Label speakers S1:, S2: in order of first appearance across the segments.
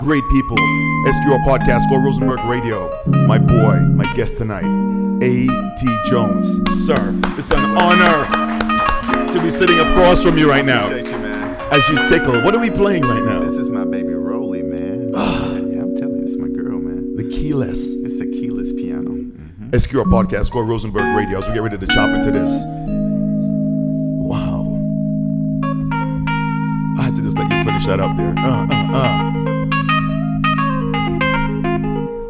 S1: great people. SQR Podcast, Go Rosenberg Radio. My boy, my guest tonight, A.T. Jones. Sir, it's an honor to be sitting across from you right now
S2: Appreciate you, man.
S1: as you tickle. What are we playing right now?
S2: This is my baby Rolly, man. yeah, I'm telling you, it's my girl, man.
S1: The keyless.
S2: It's a keyless piano. Mhm.
S1: SQR Podcast, Go Rosenberg Radio. As we get ready to chop into this. Wow. I had to just let you finish that up there. Uh, uh, uh.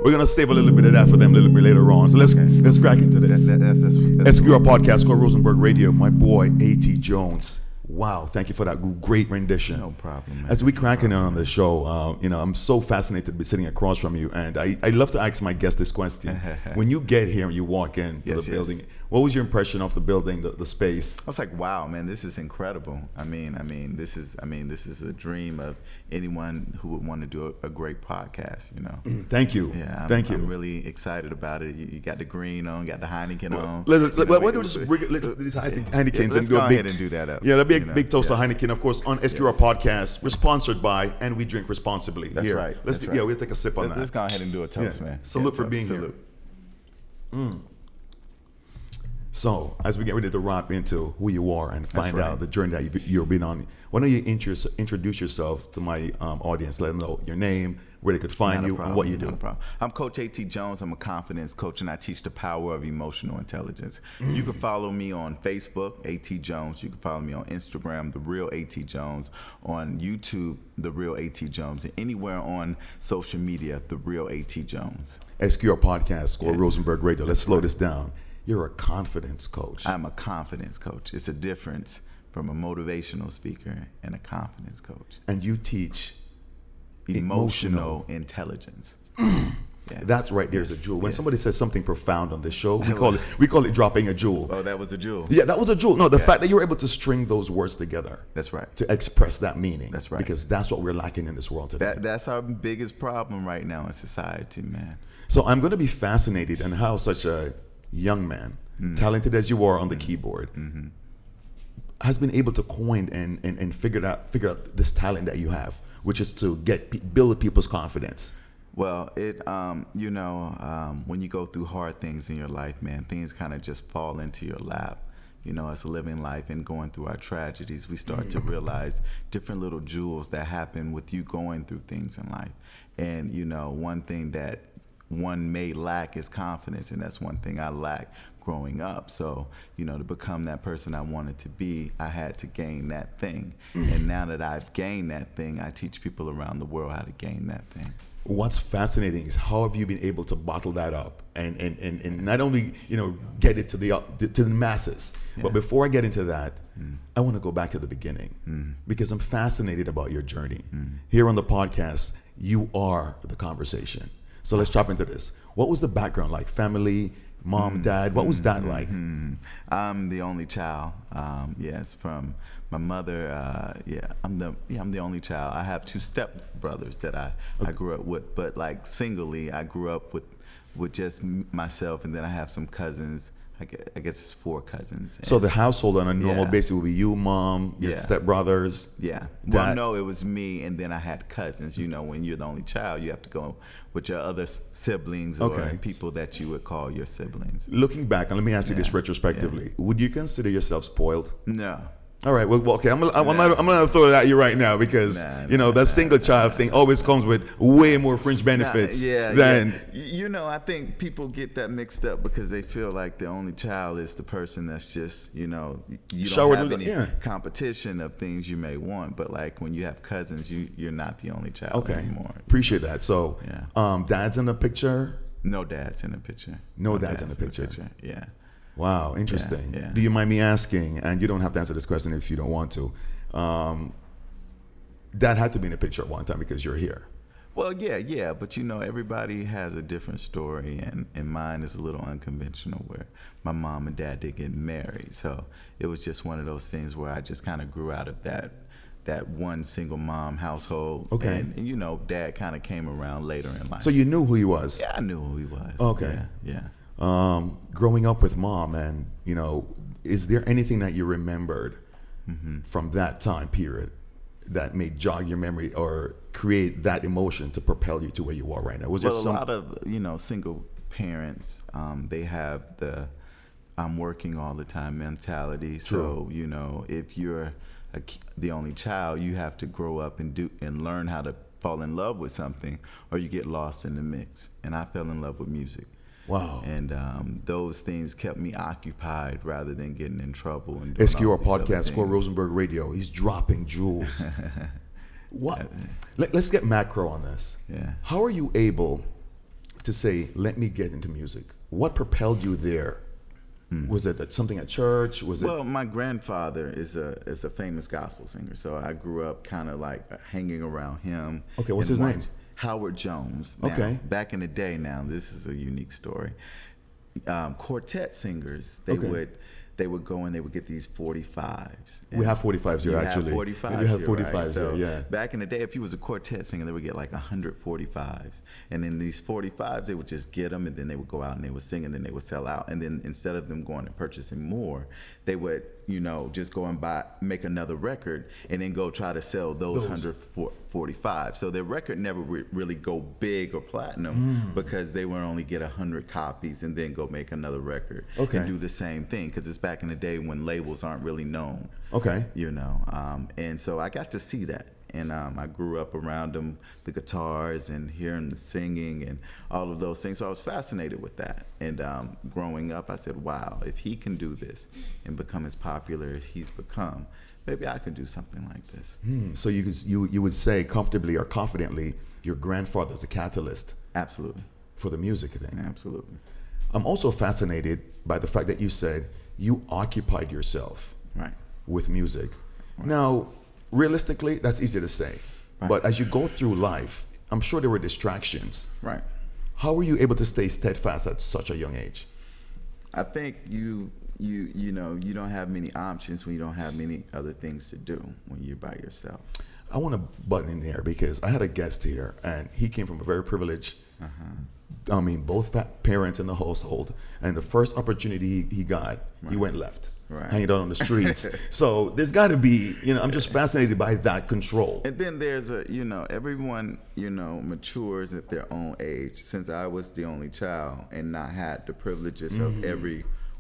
S1: We're gonna save a little bit of that for them a little bit later on. So let's let's crack into this.
S2: That, that's, that's, that's,
S1: SQR Podcast, Go Rosenberg Radio. My boy A.T. Jones. Wow, thank you for that great rendition.
S2: No problem, man.
S1: As we cracking in on the show, uh, you know, I'm so fascinated to be sitting across from you, and I, I love to ask my guests this question: When you get here and you walk into
S2: Yes,
S1: the
S2: yes.
S1: building, what was your impression of the building, the, the space?
S2: I was like, wow, man, this is incredible. I mean, I mean, this is, I mean, this is a dream of anyone who would want to do a, a great podcast. You know. Mm-hmm.
S1: Thank you,
S2: Yeah, I'm,
S1: thank you.
S2: I'm really excited about it. You, you got the green on, got the Heineken on.
S1: Let's, let,
S2: know,
S1: why
S2: we-
S1: don't we just
S2: we-
S1: bring let, these Heine-
S2: Yeah,
S1: Heinekens
S2: let's
S1: and do
S2: go
S1: a big,
S2: and do that up.
S1: Yeah, a big
S2: you know,
S1: big toast
S2: yeah.
S1: to Heineken, of course, on SQR Podcast. We're sponsored by, and we drink responsibly.
S2: That's
S1: here.
S2: right,
S1: Let's
S2: that's
S1: do,
S2: right.
S1: yeah, we'll take a sip on
S2: Let's,
S1: that.
S2: let's go ahead and do a toast,
S1: Yeah.
S2: man.
S1: Salute for
S2: toast,
S1: being here.
S2: salute.
S1: So, as we get ready to wrap into who you are and find
S2: right.
S1: out the journey that you've, you've been on, why don't you intro, introduce yourself to my um, audience? Let them know your name, where they could find you,
S2: problem,
S1: and what you do.
S2: problem. I'm Coach AT Jones. I'm a confidence coach, and I teach the power of emotional intelligence. You can follow me on Facebook, AT Jones. You can follow me on Instagram, The Real AT Jones. On YouTube, The Real AT Jones. And anywhere on social media, The Real AT Jones.
S1: SQR Podcast or
S2: Yes.
S1: Rosenberg Radio. Let's slow this down. You're a confidence coach.
S2: I'm a confidence coach. It's a difference from a motivational speaker and a confidence coach.
S1: and you teach.
S2: Emotional, intelligence. Yes.
S1: That's right. There's a jewel. When
S2: Yes.
S1: somebody says something profound on the show, we call it we call it dropping a jewel.
S2: Oh, that was a jewel.
S1: Yeah, that was a jewel. No, the fact that you were able to string those words together
S2: That's right.
S1: to express that meaning.
S2: That's right.
S1: Because that's what we're lacking in this world today.
S2: That that's our biggest problem right now in society, man.
S1: So I'm going to be fascinated in how such a young man,
S2: Mm.
S1: talented as you are on the keyboard,
S2: Mm-hmm.
S1: has been able to coin and, and, and figure out figure out this talent that you have, which is to get build people's confidence.
S2: Well, it um, you know, um, when you go through hard things in your life, man, things kind of just fall into your lap. You know, as living life and going through our tragedies, we start to realize different little jewels that happen with you going through things in life. And you know, one thing that one may lack is confidence, and that's one thing I lack growing up. So, you know, to become that person I wanted to be, I had to gain that thing. Mm. And now that I've gained that thing, I teach people around the world how to gain that thing.
S1: What's fascinating is how have you been able to bottle that up and and, and, and not only you know get it to the to the masses, but before I get into that, mm. I want to go back to the beginning mm. because I'm fascinated about your journey. Here on the podcast, you are the conversation. So let's chop into this. What was the background like? Family, mom, dad. What was that like?
S2: Mm. I'm the only child. Um, yes, from my mother. Uh, yeah, I'm the yeah I'm the only child. I have two step brothers that I, I grew up with, but like singly, I grew up with with just myself, and then I have some cousins. I guess, I guess it's four cousins.
S1: So the household on a normal
S2: Yeah.
S1: basis would be you, mom, your
S2: Yeah.
S1: stepbrothers.
S2: Yeah. Well,
S1: That-
S2: no, it was me, and then I had cousins. You know, when you're the only child, you have to go with your other siblings or
S1: Okay.
S2: people that you would call your siblings.
S1: Looking back, and let me ask you this
S2: Yeah,
S1: retrospectively: Would you consider yourself spoiled?
S2: No.
S1: All right. Well, okay. I'm gonna, I'm, gonna, I'm gonna throw it at you right now because
S2: Nah,
S1: you know
S2: nah,
S1: that single child thing always comes with way more fringe benefits
S2: Nah, yeah,
S1: than
S2: yeah. You know, I think people get that mixed up because they feel like the only child is the person that's just, you know, you don't
S1: Showered
S2: have any
S1: yeah.
S2: competition of things you may want. But like when you have cousins, you you're not the only child
S1: okay.
S2: anymore.
S1: Appreciate that. So,
S2: Yeah.
S1: um, dad's in the picture.
S2: No dad's in the picture.
S1: No dad's in the picture.
S2: Yeah.
S1: Wow, interesting.
S2: yeah.
S1: Do you mind me asking? And you don't have to answer this question if you don't want to. Um, dad had to be in the picture at one time because you're here.
S2: Well, yeah, yeah, but you know, everybody has a different story, and, and mine is a little unconventional. Where my mom and dad did get married, so it was just one of those things where I just kind of grew out of that that one single mom household.
S1: Okay.
S2: and, and, you know, dad kind of came around later in life.
S1: So you knew who he was.
S2: yeah, I knew who he was.
S1: Okay.
S2: yeah, yeah.
S1: Um, growing up with mom and you know is there anything that you remembered
S2: Mm-hmm.
S1: from that time period that may jog your memory or create that emotion to propel you to where you are right now? Was
S2: well,
S1: there some?
S2: a lot of you know single parents, um, they have the I'm working all the time mentality. So you know, if you're a, the only child, you have to grow up and do and learn how to fall in love with something, or you get lost in the mix. And I fell in love with music.
S1: Wow.
S2: And um, those things kept me occupied rather than getting in trouble. And doing
S1: SQR
S2: all these other
S1: podcast, Score. Rosenberg Radio. He's dropping jewels. what? Let, us get macro on this.
S2: Yeah.
S1: How are you able to say, "Let me get into music"? What propelled you there? Was it something at church? Was it?
S2: Hmm. Well, my grandfather is a is a famous gospel singer, so I grew up kind of like hanging around him.
S1: Okay, what's his name?
S2: Howard Jones. Now,
S1: Okay.
S2: Back in the day, now this is a unique story. Um, quartet singers, they
S1: Okay.
S2: would they would go and they would get these 45s.
S1: We have 45s here, actually.
S2: 45s
S1: We have
S2: here,
S1: 45s
S2: right?
S1: here, yeah.
S2: Back in the day, if you was a quartet singer, they would get like 145s, and then these 45s, they would just get them, and then they would go out and they would sing, and then they would sell out, and then instead of them going and purchasing more, they would, you know, just go and buy, make another record, and then go try to sell those,
S1: Those.
S2: 145. So their record never re- really go big or platinum
S1: Hmm.
S2: because they would only get 100 copies and then go make another record
S1: Okay.
S2: and do the same thing because it's back in the day when labels aren't really known
S1: okay.
S2: you know. Um, and so I got to see that. And um, I grew up around them, the guitars and hearing the singing and all of those things. So I was fascinated with that. And um, growing up, I said, wow, if he can do this and become as popular as he's become, maybe I can do something like this.
S1: Hmm, So you, could, you you would say comfortably or confidently, your grandfather's a catalyst
S2: Absolutely.
S1: for the music thing.
S2: Absolutely.
S1: I'm also fascinated by the fact that you said you occupied yourself
S2: Right.
S1: with music. Now, realistically, that's easy to say.
S2: Right.
S1: But as you go through life, I'm sure there were distractions.
S2: Right.
S1: How were you able to stay steadfast at such a young age?
S2: I think you you you know you don't have many options when you don't have many other things to do when you're by yourself.
S1: I want to button in there because I had a guest here, and he came from a very privileged.
S2: Uh-huh.
S1: I mean, both parents in the household, and the first opportunity he, he got, he went left,
S2: Right.
S1: hanging out on the streets. so there's got to be, you know, I'm just fascinated by that control.
S2: And then there's a, you know, everyone, you know, matures at their own age. Since I was the only child and not had the privileges of mm-hmm.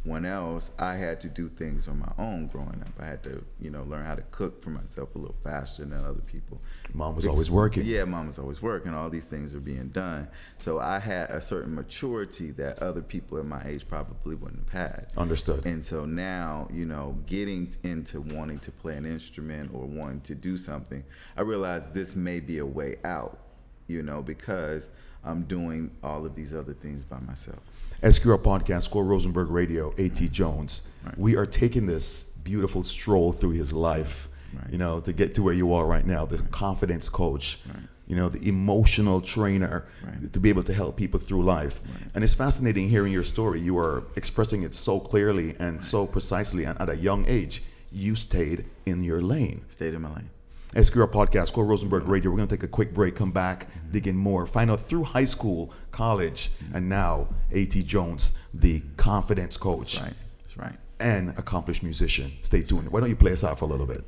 S2: Everyone else, I had to do things on my own growing up. I had to, you know, learn how to cook for myself a little faster than other people.
S1: Mom was always working.
S2: Yeah, mom was always working. All these things were being done. So I had a certain maturity that other people at my age probably wouldn't have had.
S1: Understood.
S2: And so now, you know, getting into wanting to play an instrument or wanting to do something, I realize this may be a way out, you know, because I'm doing all of these other things by myself.
S1: SQR Podcast, Score Rosenberg Radio, A.T. Jones. We are taking this beautiful stroll through his life,
S2: Right.
S1: you know, to get to where you are right now, the confidence coach, you know, the emotional trainer
S2: Right.
S1: to be able to help people through life. And it's fascinating hearing your story. You are expressing it so clearly and so precisely. And at a young age, you stayed in your lane.
S2: Stayed in my lane.
S1: SQR Podcast, Score Rosenberg Radio. We're going to take a quick break, come back, dig in more, find out through high school, college, and now A.T. Jones, the confidence coach
S2: That's right. That's right.
S1: and accomplished musician. Stay tuned. Why don't you play us out for a little bit?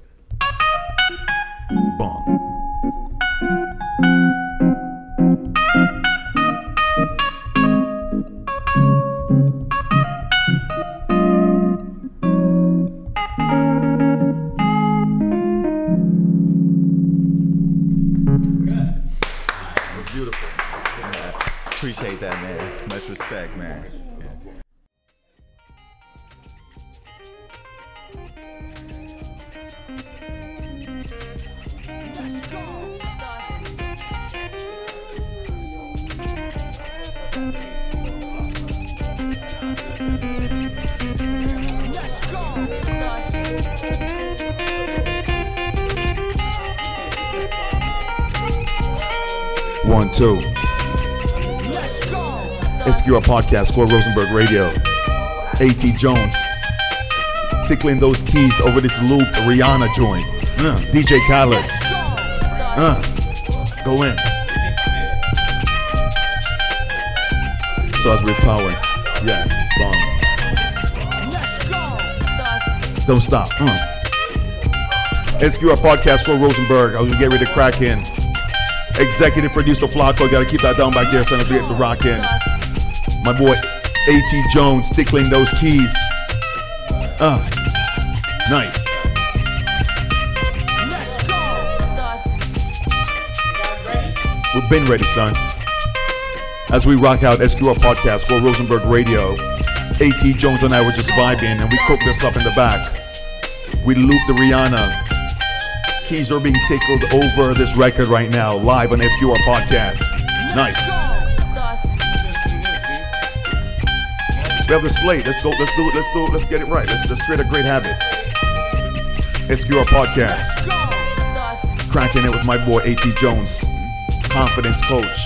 S1: Boom. One, two. SQR Podcast, Score Rosenberg Radio. A.T. Jones. Tickling those keys over this loop, Rihanna joint. Uh, DJ Khaled. Uh, go in. So as with power. Yeah, bomb. Don't stop. Uh. SQR podcast for Rosenberg. I was gonna get ready to crack in. Executive producer Flacco, gotta keep that down back there, son. If we get to rock in. My boy A.T. Jones tickling those keys. Uh, nice. We've been ready, son. As we rock out SQR podcast for Rosenberg Radio, A.T. Jones and I were just vibing and we cooked this up in the back. We looped the Rihanna. Keys are being tickled over this record right now, live on SQR podcast. Nice. We have the slate. Let's go. Let's do it. Let's do it. Let's get it right. Let's, let's create a great habit. SQR podcast. Cracking it with my boy A.T. Jones, confidence coach,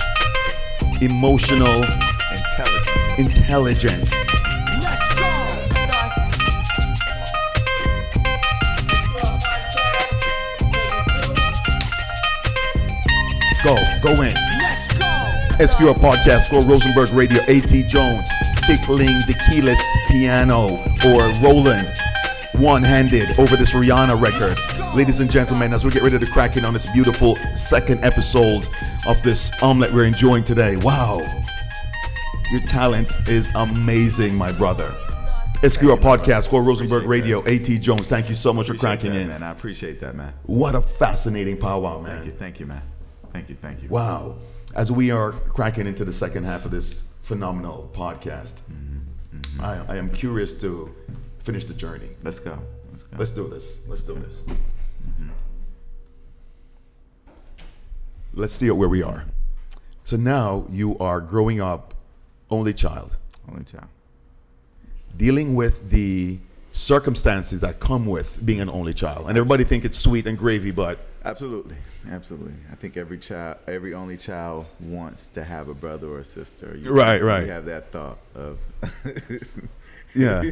S1: emotional
S2: Intelligence.
S1: intelligence. Go, go in. SQR podcast for Rosenberg Radio. A.T. Jones tickling the keyless piano or rolling one-handed over this Rihanna record. Ladies and gentlemen, as we get ready to crack in on this beautiful second episode of this omelet we're enjoying today. Wow. Your talent is amazing, my brother. SQR podcast for Rosenberg Radio. A.T. Jones, thank you so much for cracking
S2: that,
S1: in.
S2: man. I appreciate that, man.
S1: What a fascinating powwow, man.
S2: Thank you, thank you, man. Thank you, thank you.
S1: Wow. As we are cracking into the second half of this phenomenal podcast, mm-hmm, mm-hmm. I, I am curious to finish the journey.
S2: Let's go. Let's go.
S1: Let's do this. Let's do this. Mm-hmm. Let's see where we are. So now you are growing up, only child,
S2: Only child.
S1: dealing with the circumstances that come with being an only child. And everybody think it's sweet and gravy, but
S2: Absolutely, absolutely. I think every child, every only child wants to have a brother or a sister. You,
S1: Right, right.
S2: You have that thought of,
S1: yeah.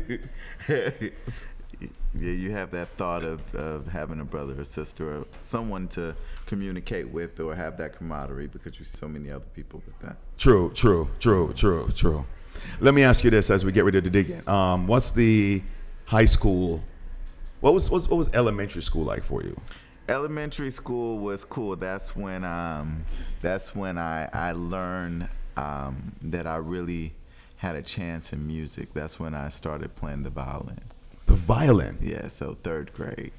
S2: yeah, you have that thought of, of having a brother or sister or someone to communicate with or have that camaraderie because you see so many other people with that.
S1: True, true, true, true, true. Let me ask you this as we get ready to dig in. Um, what's the high school? What was, what was what was elementary school like for you?
S2: Elementary school was cool. That's when um, that's when I I learned um, that I really had a chance in music. That's when I started playing the violin.
S1: The violin.
S2: Yeah, so third grade.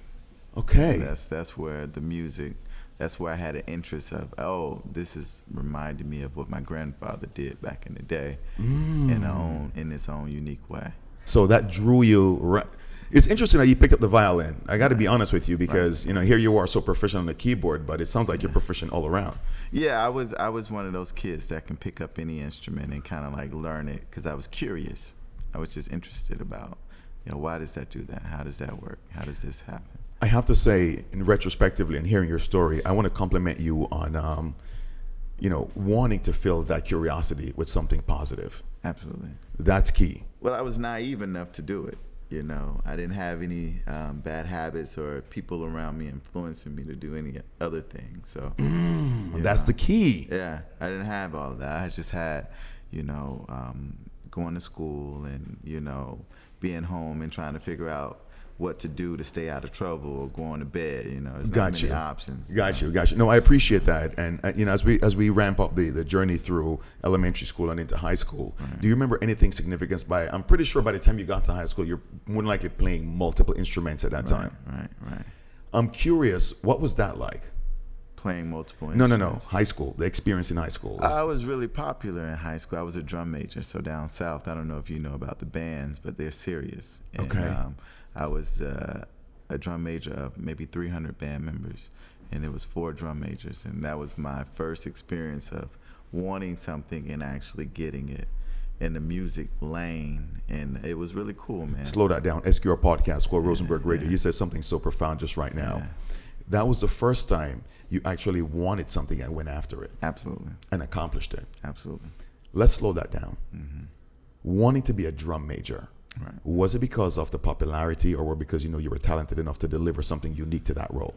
S1: Okay.
S2: That's that's where the music. That's where I had an interest of. Oh, this is reminding me of what my grandfather did back in the day, in a own in its own unique way.
S1: So that drew you. Right. It's interesting that you picked up the violin. I got to be honest with you because you know here you are so proficient on the keyboard, but it sounds like you're proficient all around.
S2: Yeah, I was I was one of those kids that can pick up any instrument and kind of like learn it because I was curious. I was just interested about, you know, why does that do that? How does that work? How does this happen?
S1: I have to say, in retrospectively and hearing your story, I want to compliment you on, um, you know, wanting to fill that curiosity with something positive.
S2: Absolutely.
S1: That's key.
S2: Well, I was naive enough to do it. You know, I didn't have any um, bad habits or people around me influencing me to do any other thing So, you
S1: That's
S2: know.
S1: the key.
S2: Yeah, I didn't have all that. I just had, you know, um, going to school and you know being home and trying to figure out what to do to stay out of trouble or going to bed. You know, there's not
S1: Got
S2: many
S1: you.
S2: options. you
S1: Got
S2: know.
S1: you, got you. No, I appreciate that. And uh, you know, as we as we ramp up the the journey through elementary school and into high school, do you remember anything significant? By I'm pretty sure by the time you got to high school, you're more than likely playing multiple instruments at that time.
S2: Right, right.
S1: I'm curious, what was that like?
S2: Playing multiple.
S1: No, no, no. High school, the experience in high school.
S2: I was really popular in high school. I was a drum major, so down south, I don't know if you know about the bands, but they're serious. And,
S1: Okay.
S2: Um, I was uh, a drum major of maybe 300 band members, and it was four drum majors, and that was my first experience of wanting something and actually getting it in the music lane, and it was really cool, man.
S1: Slow that down. SQR podcast called Rosenberg Radio. You said something so profound just right now.
S2: Yeah.
S1: That was the first time you actually wanted something and went after it
S2: Absolutely,
S1: and accomplished it.
S2: absolutely.
S1: Let's slow that down. Wanting to be a drum major.
S2: Right.
S1: Was it because of the popularity or because you know you were talented enough to deliver something unique to that role?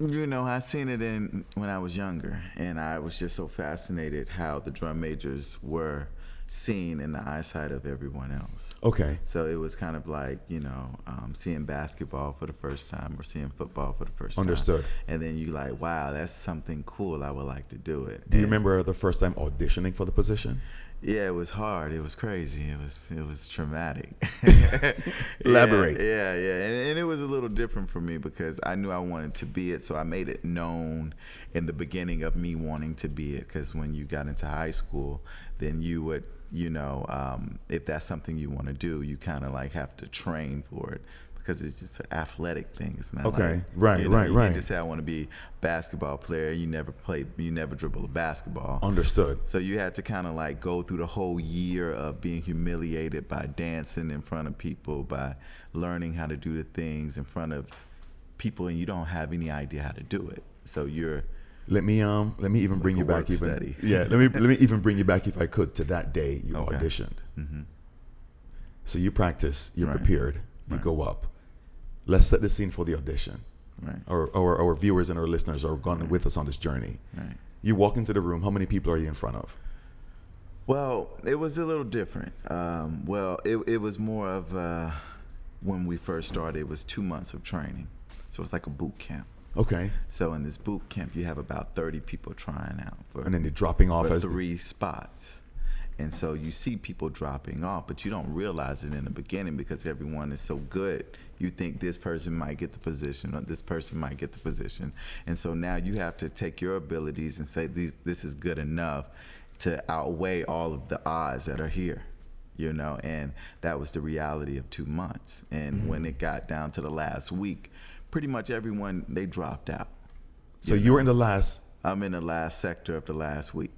S2: You know, I seen it in when I was younger, and I was just so fascinated how the drum majors were, seen in the eyesight of everyone else.
S1: Okay.
S2: So it was kind of like you know um, seeing basketball for the first time or seeing football for the first
S1: Understood.
S2: time. Understood. And then you like, wow, that's something cool. I would like to do it.
S1: Do you remember the first time auditioning for the position?
S2: Yeah, it was hard. It was crazy. It was it was traumatic.
S1: Elaborate.
S2: Yeah, yeah, yeah. And, and it was a little different for me because I knew I wanted to be it, so I made it known in the beginning of me wanting to be it. Because when you got into high school, then you would, you know, um, if that's something you want to do, you kind of like have to train for it because it's just an athletic thing. It's not
S1: Okay.
S2: like,
S1: Right,
S2: you know,
S1: right,
S2: you
S1: right.
S2: Just say I want to be a basketball player. You never play. You never dribble a basketball.
S1: Understood.
S2: So you had to kind of like go through the whole year of being humiliated by dancing in front of people, by learning how to do the things in front of people, and you don't have any idea how to do it. So you're
S1: Let me um let me even bring you back even
S2: study.
S1: yeah let me let me even bring you back if I could to that day you
S2: Okay.
S1: auditioned.
S2: hmm
S1: So you practice, you're
S2: Right.
S1: prepared, you
S2: Right.
S1: go up. Let's set the scene for the audition.
S2: right,
S1: Our, our, our viewers and our listeners are going
S2: Right.
S1: with us on this journey.
S2: right.
S1: You walk into the room. How many people are you in front of?
S2: Well, it was a little different. Um, well, it, it was more of uh, when we first started. It was two months of training, so it's like a boot camp.
S1: Okay,
S2: So in this boot camp, you have about thirty people trying out for
S1: and then they're dropping off as
S2: three spots. And so you see people dropping off, but you don't realize it in the beginning because everyone is so good. You think this person might get the position or this person might get the position. And so now you have to take your abilities and say these this is good enough to outweigh all of the odds that are here. You know, and that was the reality of two months. And mm-hmm. when it got down to the last week, pretty much everyone they dropped out.
S1: So
S2: you
S1: you were in the last.
S2: I'm in the last sector of the last week.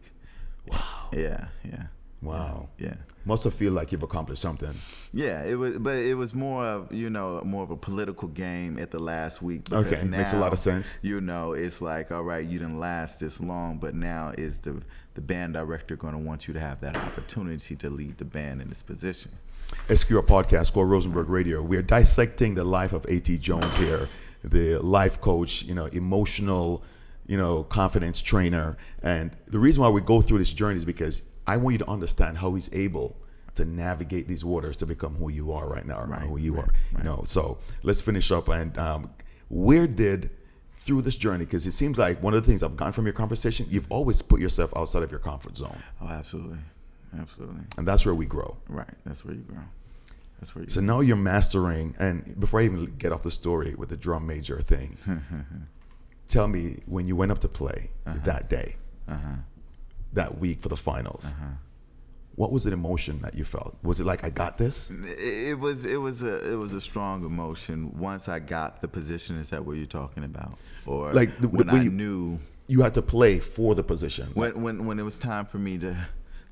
S2: Wow. Yeah, yeah.
S1: Wow.
S2: Yeah.
S1: Must have feel like you've accomplished something.
S2: Yeah, it was but it was more of, you know, more of a political game at the last week because
S1: Okay, makes a lot of sense.
S2: You know, it's like, all right, you didn't last this long, but now is the the band director going to want you to have that opportunity to lead the band in this position.
S1: SQR podcast called Rosenberg Radio. We're dissecting the life of A.T. Jones here, the life coach, you know, emotional, you know, confidence trainer. And the reason why we go through this journey is because I want you to understand how he's able to navigate these waters to become who you are right now, or
S2: Right,
S1: who you
S2: right,
S1: are. You know, so let's finish up. And um, where did through this journey, because it seems like one of the things I've gotten from your conversation, you've always put yourself outside of your comfort zone,
S2: Oh, absolutely. Absolutely.
S1: and that's where we grow.
S2: Right. That's where you grow. That's where you
S1: So now you're mastering, and before I even get off the story with the drum major thing, tell me when you went up to play that day,
S2: Uh-huh.
S1: That week for the finals,
S2: Uh-huh.
S1: what was the emotion that you felt? Was it like I got this?
S2: It it was it was a it was a strong emotion once I got the position. Is that what you're talking about? Or
S1: Like, the-
S2: when,
S1: when
S2: I
S1: you-
S2: knew
S1: You had to play for the position.
S2: when when when it was time for me to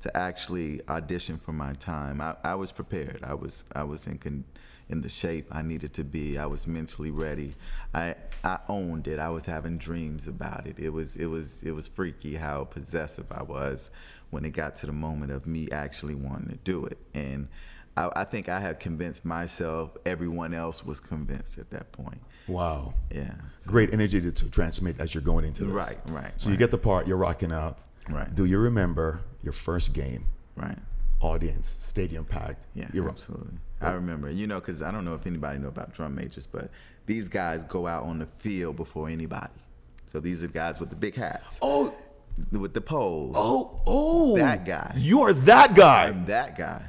S2: to actually audition for my time, I, I was prepared. I was I was in con, in the shape I needed to be. I was mentally ready. I I owned it. I was having dreams about it. It was it was it was freaky how possessive I was when it got to the moment of me actually wanting to do it. And I, I think I had convinced myself. Everyone else was convinced at that point.
S1: Wow.
S2: Yeah.
S1: Great energy to, to transmit as you're going into this.
S2: Right, right,
S1: So you get the part, you're rocking out.
S2: Right.
S1: Do you remember your first game?
S2: Right.
S1: Audience, stadium packed.
S2: Yeah,
S1: You're
S2: absolutely. I remember, you know, because I don't know if anybody know about drum majors, but these guys go out on the field before anybody. So these are guys with the big hats,
S1: Oh,
S2: with the poles.
S1: oh, oh.
S2: That guy.
S1: You're that guy.
S2: I'm that guy.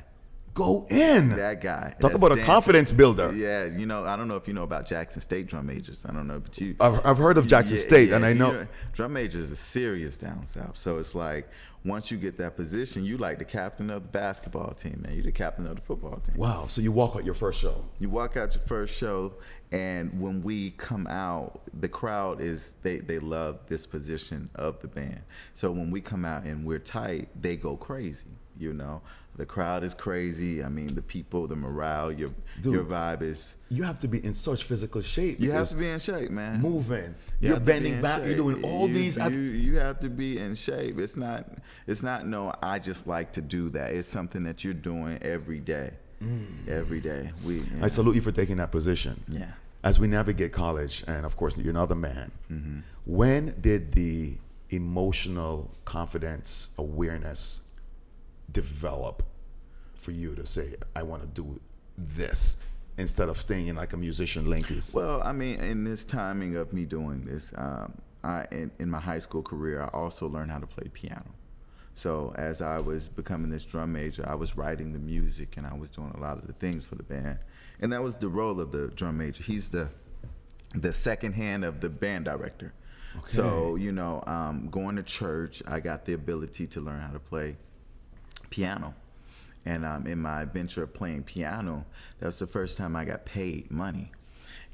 S1: Go in.
S2: That guy.
S1: Talk about a confidence builder.
S2: Yeah, you know, I don't know if you know about Jackson State drum majors. I don't know, but you.
S1: I've, I've heard of Jackson
S2: Yeah,
S1: State,
S2: yeah,
S1: and I
S2: you
S1: know.
S2: drum majors is serious down south. So it's like once you get that position, you like the captain of the basketball team, man. You're the captain of the football team.
S1: Wow. So you walk out your first show.
S2: You walk out your first show, and when we come out, the crowd is they they love this position of the band. So when we come out and we're tight, they go crazy. You know, the crowd is crazy. I mean, the people, the morale, your
S1: Dude.
S2: your vibe is.
S1: You have to be in such physical shape.
S2: You have to be in shape, man.
S1: moving.
S2: You be
S1: bending
S2: in
S1: back. You're doing all
S2: You-
S1: these.
S2: You, you have to be in shape. It's not. It's not. No, I just like to do that. It's something that you're doing every day. Every day. We.
S1: I salute you for taking that position.
S2: Yeah.
S1: As we navigate college, and of course, you're another man.
S2: Mm-hmm.
S1: When did the emotional confidence, awareness develop for you to say, I want to do this instead of staying in like a musician link is?
S2: Well, I mean, in this timing of me doing this, um, I in, in my high school career, I also learned how to play piano. So as I was becoming this drum major, I was writing the music and I was doing a lot of the things for the band, and that was the role of the drum major. He's the the second hand of the band director. Okay. So you know, um, going to church, I got the ability to learn how to play piano. And um, in my venture of playing piano, that was the first time I got paid money.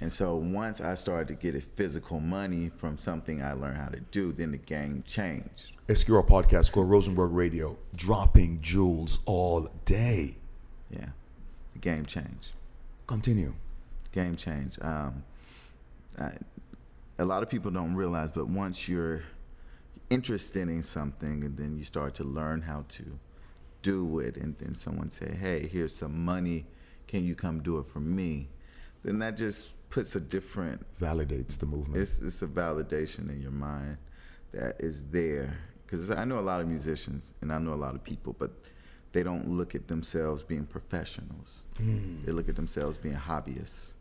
S2: And so once I started to get a physical money from something I learned how to do, then the game changed.
S1: SQR podcast called Rosenberg Radio, dropping jewels all day.
S2: Yeah, the game changed.
S1: Continue.
S2: Game changed. Um, I, a lot of people don't realize, but once you're interested in something and then you start to learn how to do it, and then someone say, "Hey, here's some money. Can you come do it for me?" Then that just puts a different
S1: validates the movement.
S2: It's it's a validation in your mind that is there because I know a lot of musicians and I know a lot of people, but they don't look at themselves being professionals. Mm. They look at themselves being hobbyists.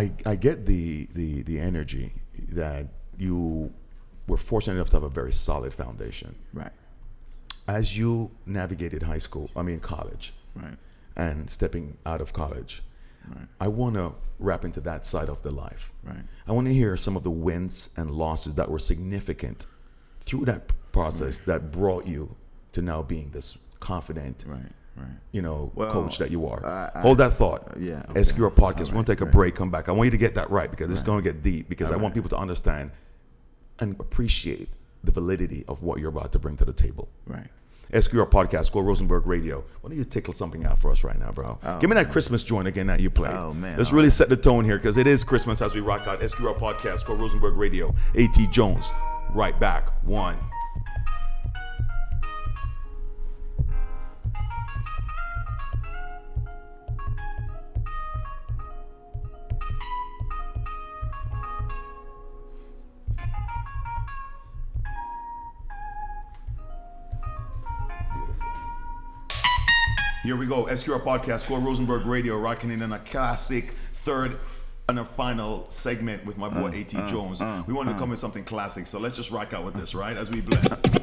S1: I I get the the the energy that you were fortunate enough to have a very solid foundation.
S2: Right.
S1: As you navigated high school, I mean college,
S2: right,
S1: and stepping out of college, right. I want to wrap into that side of the life.
S2: Right.
S1: I want to hear some of the wins and losses that were significant through that process that brought you to now being this confident,
S2: right, right.
S1: you know, well, coach that you are. I, I, Hold that thought.
S2: Uh, yeah.
S1: Okay. SQR podcast. We're gonna take a break. Come back. I want you to get that right because it's gonna get deep. Because I want people to understand and appreciate the validity of what you're about to bring to the table.
S2: Right.
S1: SQR podcast, Go Rosenberg Radio. Why don't you tickle something out for us right now, bro? Oh, Give me that man. Christmas joint again that you play.
S2: Oh man!
S1: Let's really set the tone here because it is Christmas as we rock out SQR podcast, Go Rosenberg Radio. At Jones, right back. One. Here we go. SQR Podcast, Score Rosenberg Radio, rocking in on a classic third and a final segment with my boy uh, AT uh, Jones. Uh, we want to uh. come with something classic, so let's just rock out with this, right? As we blend.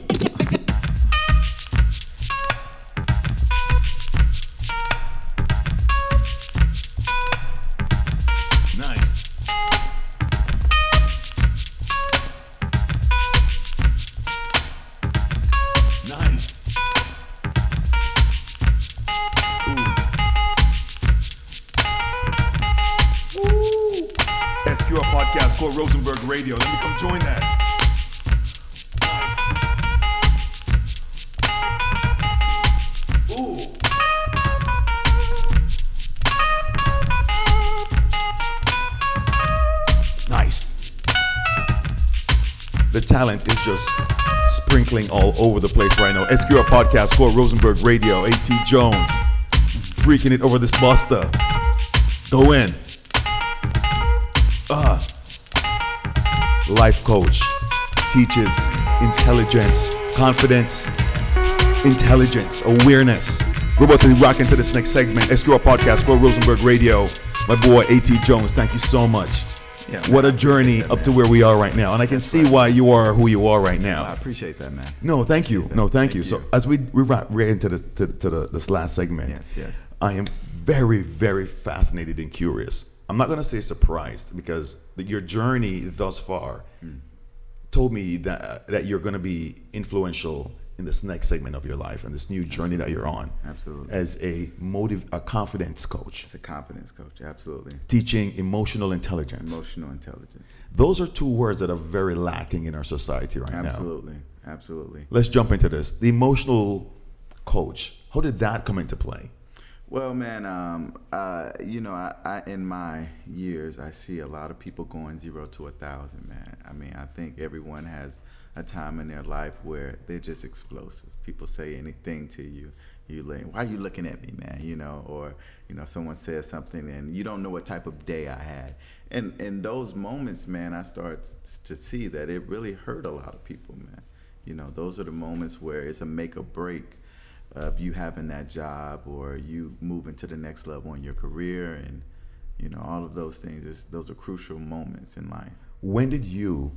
S1: Talent is just sprinkling all over the place right now. SQR Podcast, Score Rosenberg Radio, AT Jones, freaking it over this buster. Go in. Uh life coach, teaches intelligence, confidence, intelligence, awareness. We're about to rock into this next segment. SQR Podcast, for Rosenberg Radio. My boy AT Jones, thank you so much. Yeah, what a journey that, up to where we are right now, and I can see why you are who you are right now.
S2: I appreciate that, man.
S1: No, thank you. No, thank, thank you. you. So as we we right into the to, to the this last segment,
S2: yes, yes,
S1: I am very very fascinated and curious I'm not going to say surprised because the, your journey thus far mm. told me that that you're going to be influential in this next segment of your life and this new journey absolutely. that you're on.
S2: Absolutely.
S1: As a motive, a confidence coach.
S2: As a confidence coach, absolutely.
S1: Teaching emotional intelligence.
S2: Emotional intelligence.
S1: Those are two words that are very lacking in our society right
S2: absolutely.
S1: now.
S2: Absolutely. Absolutely.
S1: Let's jump into this. The emotional coach. How did that come into play?
S2: Well, man, um, uh, you know, I, I, in my years, I see a lot of people going zero to a thousand, man. I mean, I think everyone has a time in their life where they're just explosive. People say anything to you, you like, why are you looking at me, man? You know, or you know, someone says something and you don't know what type of day I had. And in those moments, man, I start to see that it really hurt a lot of people, man. You know, those are the moments where it's a make or break of you having that job or you moving to the next level in your career and you know all of those things those are crucial moments in life
S1: When did you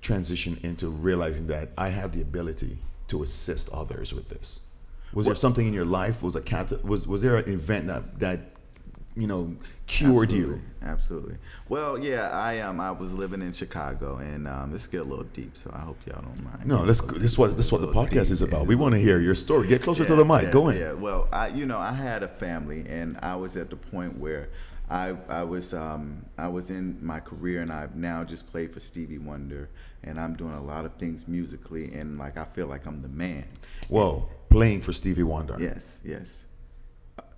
S1: transition into realizing that I have the ability to assist others with this? Was there something in your life? Was a cat? Was was there an event that that you know cured you?
S2: Absolutely, Absolutely. Well, yeah, I um I was living in Chicago, and um this get a little deep, so I hope y'all don't mind.
S1: No, let's. This what this what the podcast
S2: deep,
S1: is about.
S2: yeah.
S1: We want to hear your story. Get closer to the mic.
S2: yeah,
S1: Go in.
S2: Yeah. Well, I you know I had a family, and I was at the point where I I was um I was in my career, and I've now just played for Stevie Wonder, and I'm doing a lot of things musically, and like I feel like I'm the man.
S1: Whoa, playing for Stevie Wonder.
S2: Yes, yes.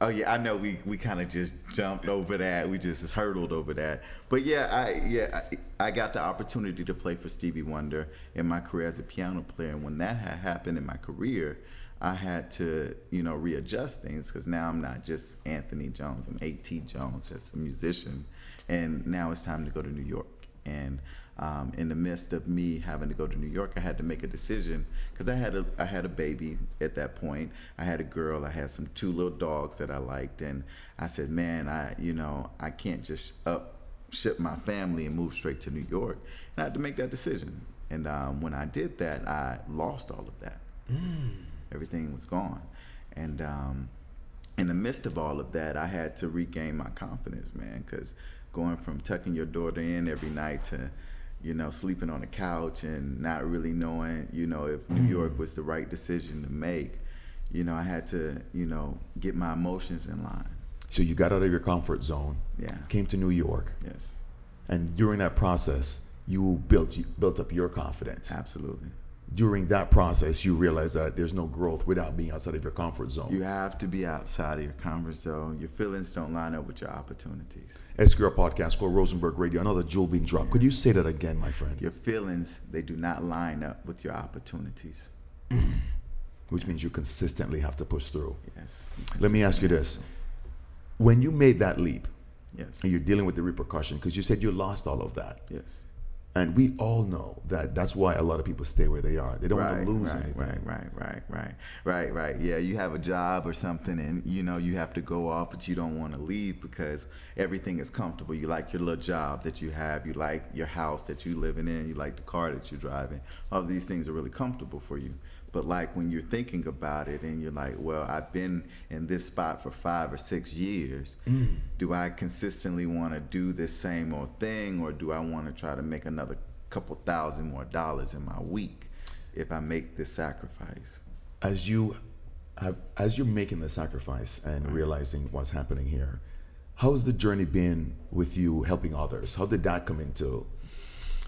S2: Oh yeah, I know we, we kind of just jumped over that. We just hurdled over that. But yeah, I yeah I, I got the opportunity to play for Stevie Wonder in my career as a piano player. And when that had happened in my career, I had to you know readjust things because now I'm not just Anthony Jones. I'm A.T. Jones as a musician, and now it's time to go to New York. And um, in the midst of me having to go to New York, I had to make a decision because I had a I had a baby at that point. I had a girl. I had some two little dogs that I liked, and I said, "Man, I you know I can't just up ship my family and move straight to New York." And I had to make that decision. And um, when I did that, I lost all of that. Everything was gone, and um, in the midst of all of that, I had to regain my confidence, man, because going from tucking your daughter in every night to, you know, sleeping on the couch and not really knowing, you know, if New York was the right decision to make, you know, I had to, you know, get my emotions in line.
S1: So you got out of your comfort zone.
S2: Yeah.
S1: Came to New York,
S2: Yes,
S1: and during that process, you built you built up your confidence.
S2: absolutely.
S1: During that process, you realize that there's no growth without being outside of your comfort zone.
S2: You have to be outside of your comfort zone. Your feelings don't line up with your opportunities.
S1: SQR podcast called Rosenberg Radio. Another jewel being dropped. Could you say that again, my friend?
S2: Your feelings, they do not line up with your opportunities.
S1: Which means you consistently have to push through.
S2: Yes.
S1: Let me ask you this: When you made that leap,
S2: Yes.
S1: and you're dealing with the repercussion, because you said you lost all of that,
S2: Yes.
S1: And we all know that that's why a lot of people stay where they are. They don't want to lose
S2: right,
S1: anything.
S2: Right, right, right, right, right, right. Yeah, you have a job or something, and you know you have to go off, but you don't want to leave because everything is comfortable. You like your little job that you have. You like your house that you're living in. You like the car that you're driving. All of these things are really comfortable for you. But like when you're thinking about it, and you're like, well, I've been in this spot for five or six years.
S1: Mm.
S2: Do I consistently want to do this same old thing, or do I want to try to make another couple thousand more dollars in my week? if I make this sacrifice.
S1: As you have, as you're making the sacrifice and realizing what's happening here, how's the journey been with you helping others? How did that come into?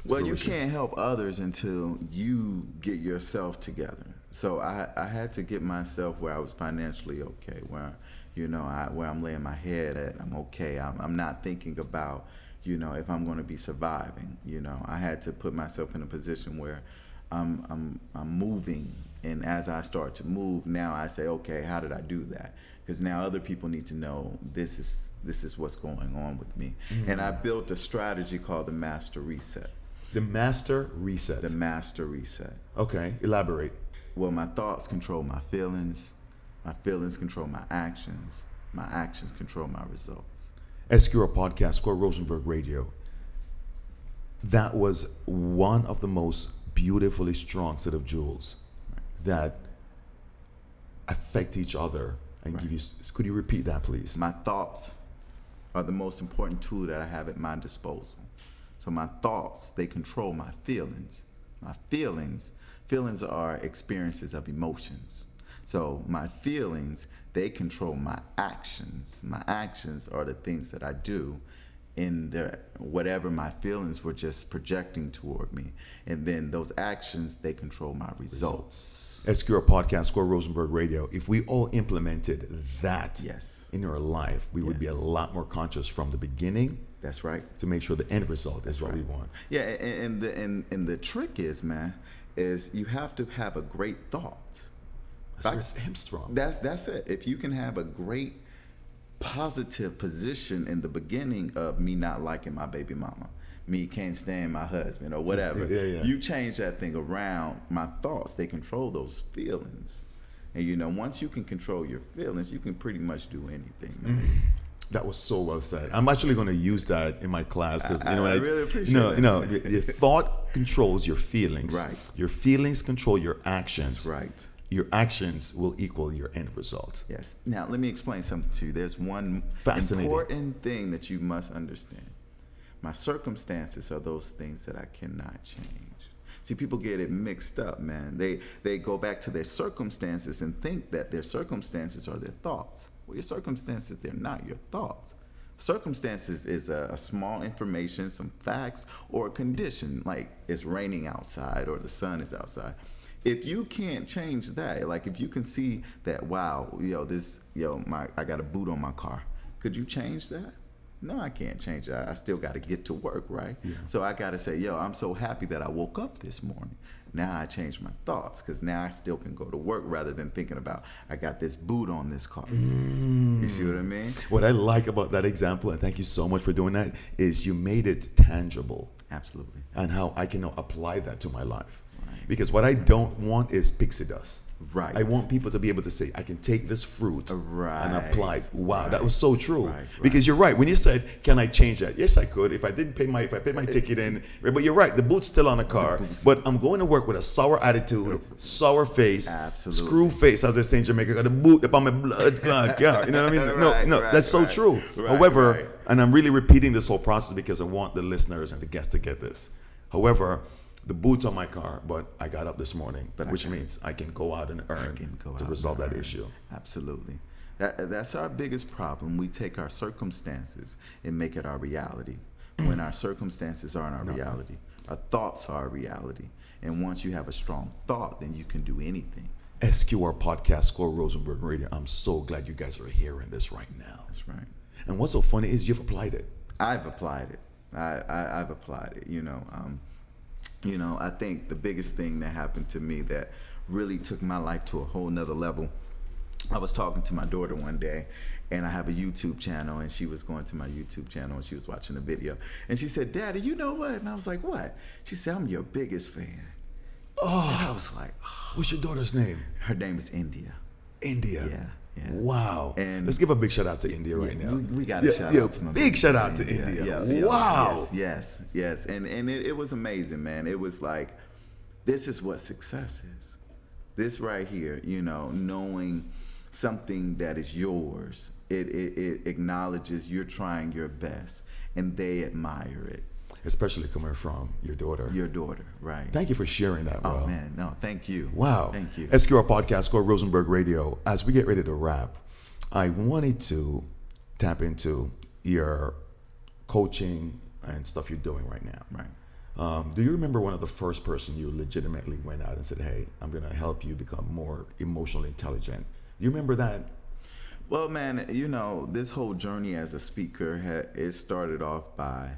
S2: Well, you can't help others until you get yourself together. So I, I had to get myself where I was financially okay, where you know I, where I'm laying my head at, I'm okay. I'm, I'm not thinking about you know if I'm going to be surviving. You know, I had to put myself in a position where I'm I'm I'm moving, and as I start to move, now I say, okay, how did I do that? Because now other people need to know this is this is what's going on with me, mm-hmm. and I built a strategy called the Master Reset.
S1: The master reset.
S2: The Master Reset.
S1: okay, elaborate.
S2: Well, my thoughts control my feelings. My feelings control my actions. My actions control my results.
S1: SQR podcast, Score Rosenberg Radio. That was one of the most beautifully strong set of jewels that affect each other and give you. Could you repeat that, please?
S2: My thoughts are the most important tool that I have at my disposal. So my thoughts, they control my feelings. My feelings, feelings are experiences of emotions. So my feelings, they control my actions. My actions are the things that I do in the whatever my feelings were just projecting toward me. And then those actions, they control my results.
S1: SQR podcast, Score Rosenberg Radio. If we all implemented that
S2: Yes.
S1: in our life, we would be a lot more conscious from the beginning
S2: That's right.
S1: to make sure the end result is what we want.
S2: Yeah, and, and the and, and the trick is, man, is you have to have a great thought.
S1: That's hamstrung.
S2: That's that's it. If you can have a great positive position in the beginning of me not liking my baby mama, me can't stand my husband or whatever,
S1: Yeah, yeah.
S2: you change that thing around. My thoughts they control those feelings. And you know, once you can control your feelings, you can pretty much do anything.
S1: That was so well said. I'm actually going to use that in my class because you know, when
S2: I really appreciate
S1: you know,
S2: it.
S1: you know, your, thought controls your feelings.
S2: Right.
S1: Your feelings control your actions.
S2: That's right.
S1: Your actions will equal your end result.
S2: Yes. Now, let me explain something to you. There's one important thing that you must understand. My circumstances are those things that I cannot change. See, people get it mixed up, man. They they go back to their circumstances and think that their circumstances are their thoughts. Well, your circumstances, they're not your thoughts. Circumstances is a, a small information, some facts, or a condition, like it's raining outside or the sun is outside if you can't change that, like if you can see that, wow, yo, this, yo, my, I got a boot on my car. Could you change that? No, I can't change that. I still got to get to work, right?
S1: Yeah.
S2: So I got to say, yo, I'm so happy that I woke up this morning. Now I changed my thoughts because now I still can go to work rather than thinking about I got this boot on this car. You see what I mean?
S1: What I like about that example, and thank you so much for doing that, is you made it tangible
S2: Absolutely.
S1: and how I can now apply that to my life. Because what I don't want is pixie dust.
S2: Right.
S1: I want people to be able to say, I can take this fruit
S2: Right.
S1: and apply. it." Wow, that was so true.
S2: Right, right.
S1: Because you're right. When you said, "Can I change that?" Yes, I could. If I didn't pay my, if I paid my ticket in, but you're right. The boot's still on the car.
S2: boot's-
S1: But I'm going to work with a sour attitude, sour face,
S2: Absolutely.
S1: screw face, as they say in Jamaica. Got the boot up on my blood clot. Yeah, you know what I mean? No, no,
S2: right,
S1: that's so
S2: right.
S1: true.
S2: Right,
S1: However,
S2: right.
S1: and I'm really repeating this whole process because I want the listeners and the guests to get this. However, the boot's on my car, but I got up this morning,
S2: But
S1: which means I can go out and earn
S2: go
S1: to
S2: out
S1: resolve that
S2: earn.
S1: issue.
S2: Absolutely. That, that's our biggest problem. We take our circumstances and make it our reality when our circumstances aren't our reality. Our thoughts are our reality. And once you have a strong thought, then you can do anything.
S1: SQR podcast, Score Rosenberg Radio. I'm so glad you guys are hearing this right now.
S2: That's right.
S1: And what's so funny is you've applied it.
S2: I've applied it. I, I, I've applied it. You know, um, you know. I think the biggest thing that happened to me that really took my life to a whole nother level. I was talking to my daughter one day, and I have a YouTube channel, and she was going to my YouTube channel, and she was watching a video, and she said, "Daddy, you know what?" And I was like, "What?" She said, "I'm your biggest fan." Oh, and I oh. was like, oh.
S1: What's your daughter's name?
S2: "Her name is India."
S1: India.
S2: Yeah, yeah.
S1: Wow.
S2: And-
S1: Let's give a big shout out to India right
S2: Yeah,
S1: now.
S2: We, we got a
S1: Yeah,
S2: shout out to my
S1: big shout out to India. wow.
S2: Yes, yes, yes. And and it, it was amazing, man. It was like, this is what success is. This right here, you know, knowing something that is yours. It it, it acknowledges you're trying your best, and they admire it.
S1: Especially coming from your daughter.
S2: Your daughter, right?
S1: Thank you for sharing that, bro.
S2: oh man, no, thank you.
S1: Wow.
S2: thank you.
S1: SQR Podcast, Score Rosenberg Radio. As we get ready to wrap, I wanted to tap into your coaching and stuff you're doing right now.
S2: Right.
S1: Um, do you remember one of the first person you legitimately went out and said, "Hey, I'm going to help you become more emotionally intelligent"? Do you remember that?
S2: Well, man, you know, this whole journey as a speaker, ha- it started off by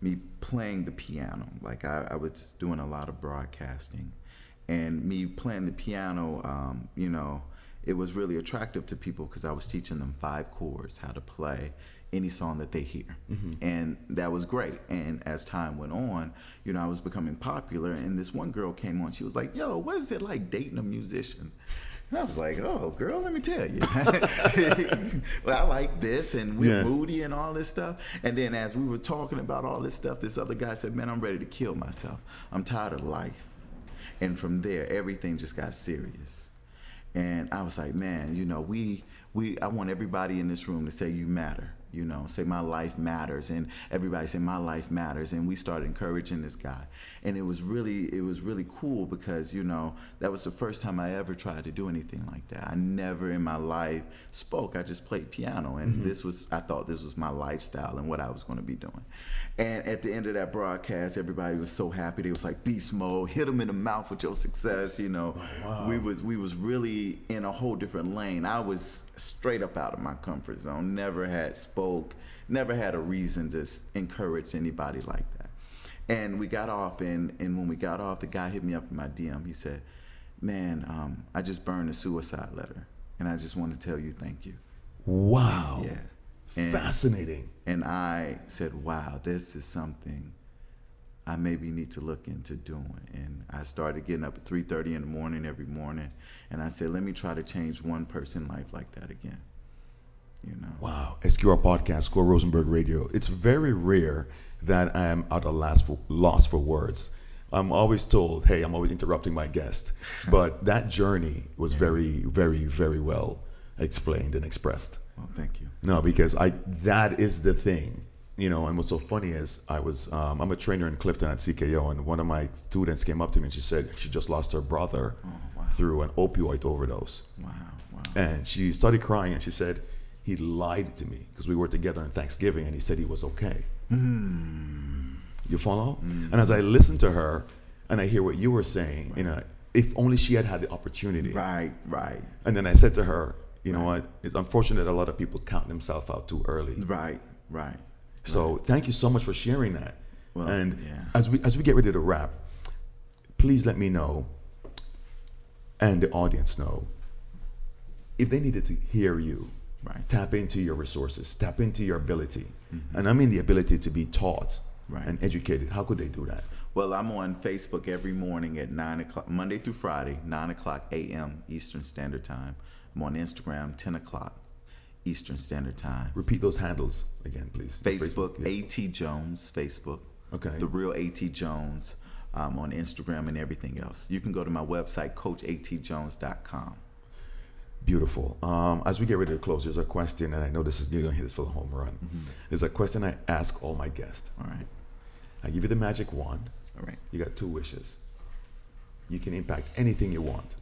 S2: me playing the piano. Like, I, I was doing a lot of broadcasting. And me playing the piano, um, you know, it was really attractive to people because I was teaching them five chords, how to play any song that they hear. And that was great. And as time went on, you know, I was becoming popular. And this one girl came on. She was like, yo, what is it like dating a musician? And I was like, oh, girl, let me tell you. well, I like this, and we're
S1: Yeah.
S2: moody and all this stuff. And then as we were talking about all this stuff, this other guy said, man, I'm ready to kill myself. I'm tired of life. And from there, everything just got serious. And I was like, man, you know, we we I want everybody in this room to say you matter. You know, say my life matters, and everybody say my life matters, and we started encouraging this guy, and it was really it was really cool because you know that was the first time I ever tried to do anything like that. I never in my life spoke. I just played piano, and mm-hmm. this was I thought this was my lifestyle and what I was going to be doing. And at the end of that broadcast, everybody was so happy. They was like beast mode, hit them in the mouth with your success. You know, we was we was really in a whole different lane. I was straight up out of my comfort zone. Never had spoke. Never had a reason to encourage anybody like that. And we got off, and and when we got off, the guy hit me up in my DM. He said, "Man, um, I just burned a suicide letter, and I just want to tell you thank you."
S1: Wow.
S2: Yeah. And-
S1: Fascinating.
S2: And I said, wow, this is something I maybe need to look into doing. And I started getting up at 3:30 in the morning every morning, and I said, let me try to change one person life like that again. You know.
S1: Wow. SQR podcast, Score Rosenberg Radio. It's very rare that I am at a loss for, loss for words. I'm always told, hey, I'm always interrupting my guest. But that journey was very, very, very well explained and expressed.
S2: Well, thank you.
S1: No, because I that is the thing, you know. And what's so funny is I was um, I'm a trainer in Clifton at CKO, and one of my students came up to me and she said she just lost her brother
S2: Oh, wow.
S1: through an opioid overdose,
S2: Wow. Wow.
S1: and she started crying and she said he lied to me because we were together on Thanksgiving and he said he was okay. You follow? And as I listened to her and I hear what you were saying, you know, if only she had had the opportunity.
S2: Right. Right.
S1: And then I said to her, you know what? It's unfortunate that a lot of people count themselves out too early.
S2: Right. Right.
S1: So thank you so much for sharing that.
S2: Well,
S1: and
S2: yeah.
S1: as we as we get ready to wrap, please let me know and the audience know if they needed to hear you.
S2: Right.
S1: Tap into your resources, tap into your ability. And I mean the ability to be taught
S2: Mm-hmm. Right.
S1: and educated. How could they do that?
S2: Well, I'm on Facebook every morning at nine o'clock, Monday through Friday, nine o'clock a.m. Eastern Standard Time. I'm on Instagram, ten o'clock Eastern Standard Time.
S1: Repeat those handles again, please.
S2: Facebook,
S1: yeah.
S2: A.T. Jones, Facebook.
S1: Okay.
S2: The real A.T. Jones um, on Instagram and everything else. You can go to my website, CoachATJones.com.
S1: Beautiful. Um, as we get ready to close, there's a question, and I know this is you're gonna hit this for the home run.
S2: Mm-hmm.
S1: There's a question I ask all my guests.
S2: All right.
S1: I give you the magic wand.
S2: All right.
S1: You got two wishes. You can impact anything you want.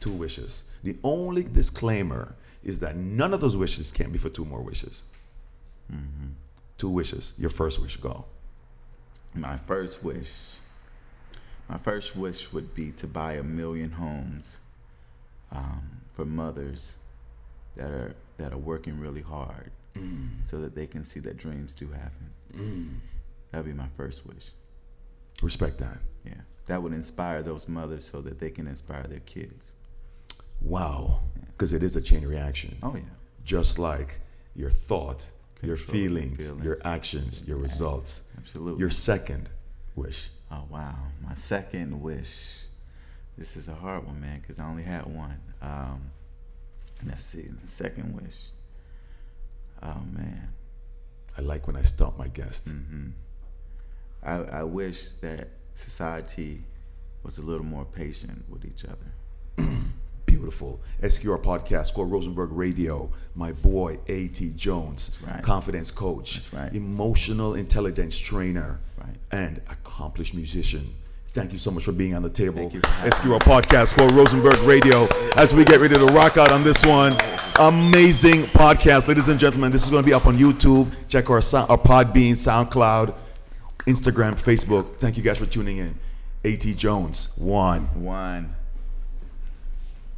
S1: Two wishes. The only disclaimer is that none of those wishes can be for two more wishes. Mm-hmm. Two wishes. Your first wish, go.
S2: My first wish. My first wish would be to buy a million homes um, for mothers that are that are working really hard, mm. so that they can see that dreams do happen. Mm. That'd be my first wish.
S1: Respect that.
S2: Yeah, that would inspire those mothers so that they can inspire their kids.
S1: Wow. Because it is a chain reaction.
S2: Oh yeah,
S1: Just like your thought, your
S2: Control your
S1: feelings, your actions, your results.
S2: absolutely.
S1: Your second wish.
S2: Oh wow, my second wish. This is a hard one, man, because I only had one. Um, let's see, the second wish. Oh man,
S1: I like when I stop my guest.
S2: Mm. I, I wish that society was a little more patient with each other.
S1: Beautiful. SQR podcast, Score Rosenberg Radio. My boy, A.T. Jones,
S2: right.
S1: confidence coach,
S2: right.
S1: emotional intelligence trainer,
S2: Right.
S1: and accomplished musician. Thank you so much for being on the table.
S2: Thank you for
S1: SQR podcast, Score Rosenberg Radio. As we get ready to rock out on this one, amazing podcast, ladies and gentlemen. This is going to be up on YouTube. Check our, sound, our Podbean, SoundCloud, Instagram, Facebook. Thank you guys for tuning in. A.T. Jones, one.
S2: One.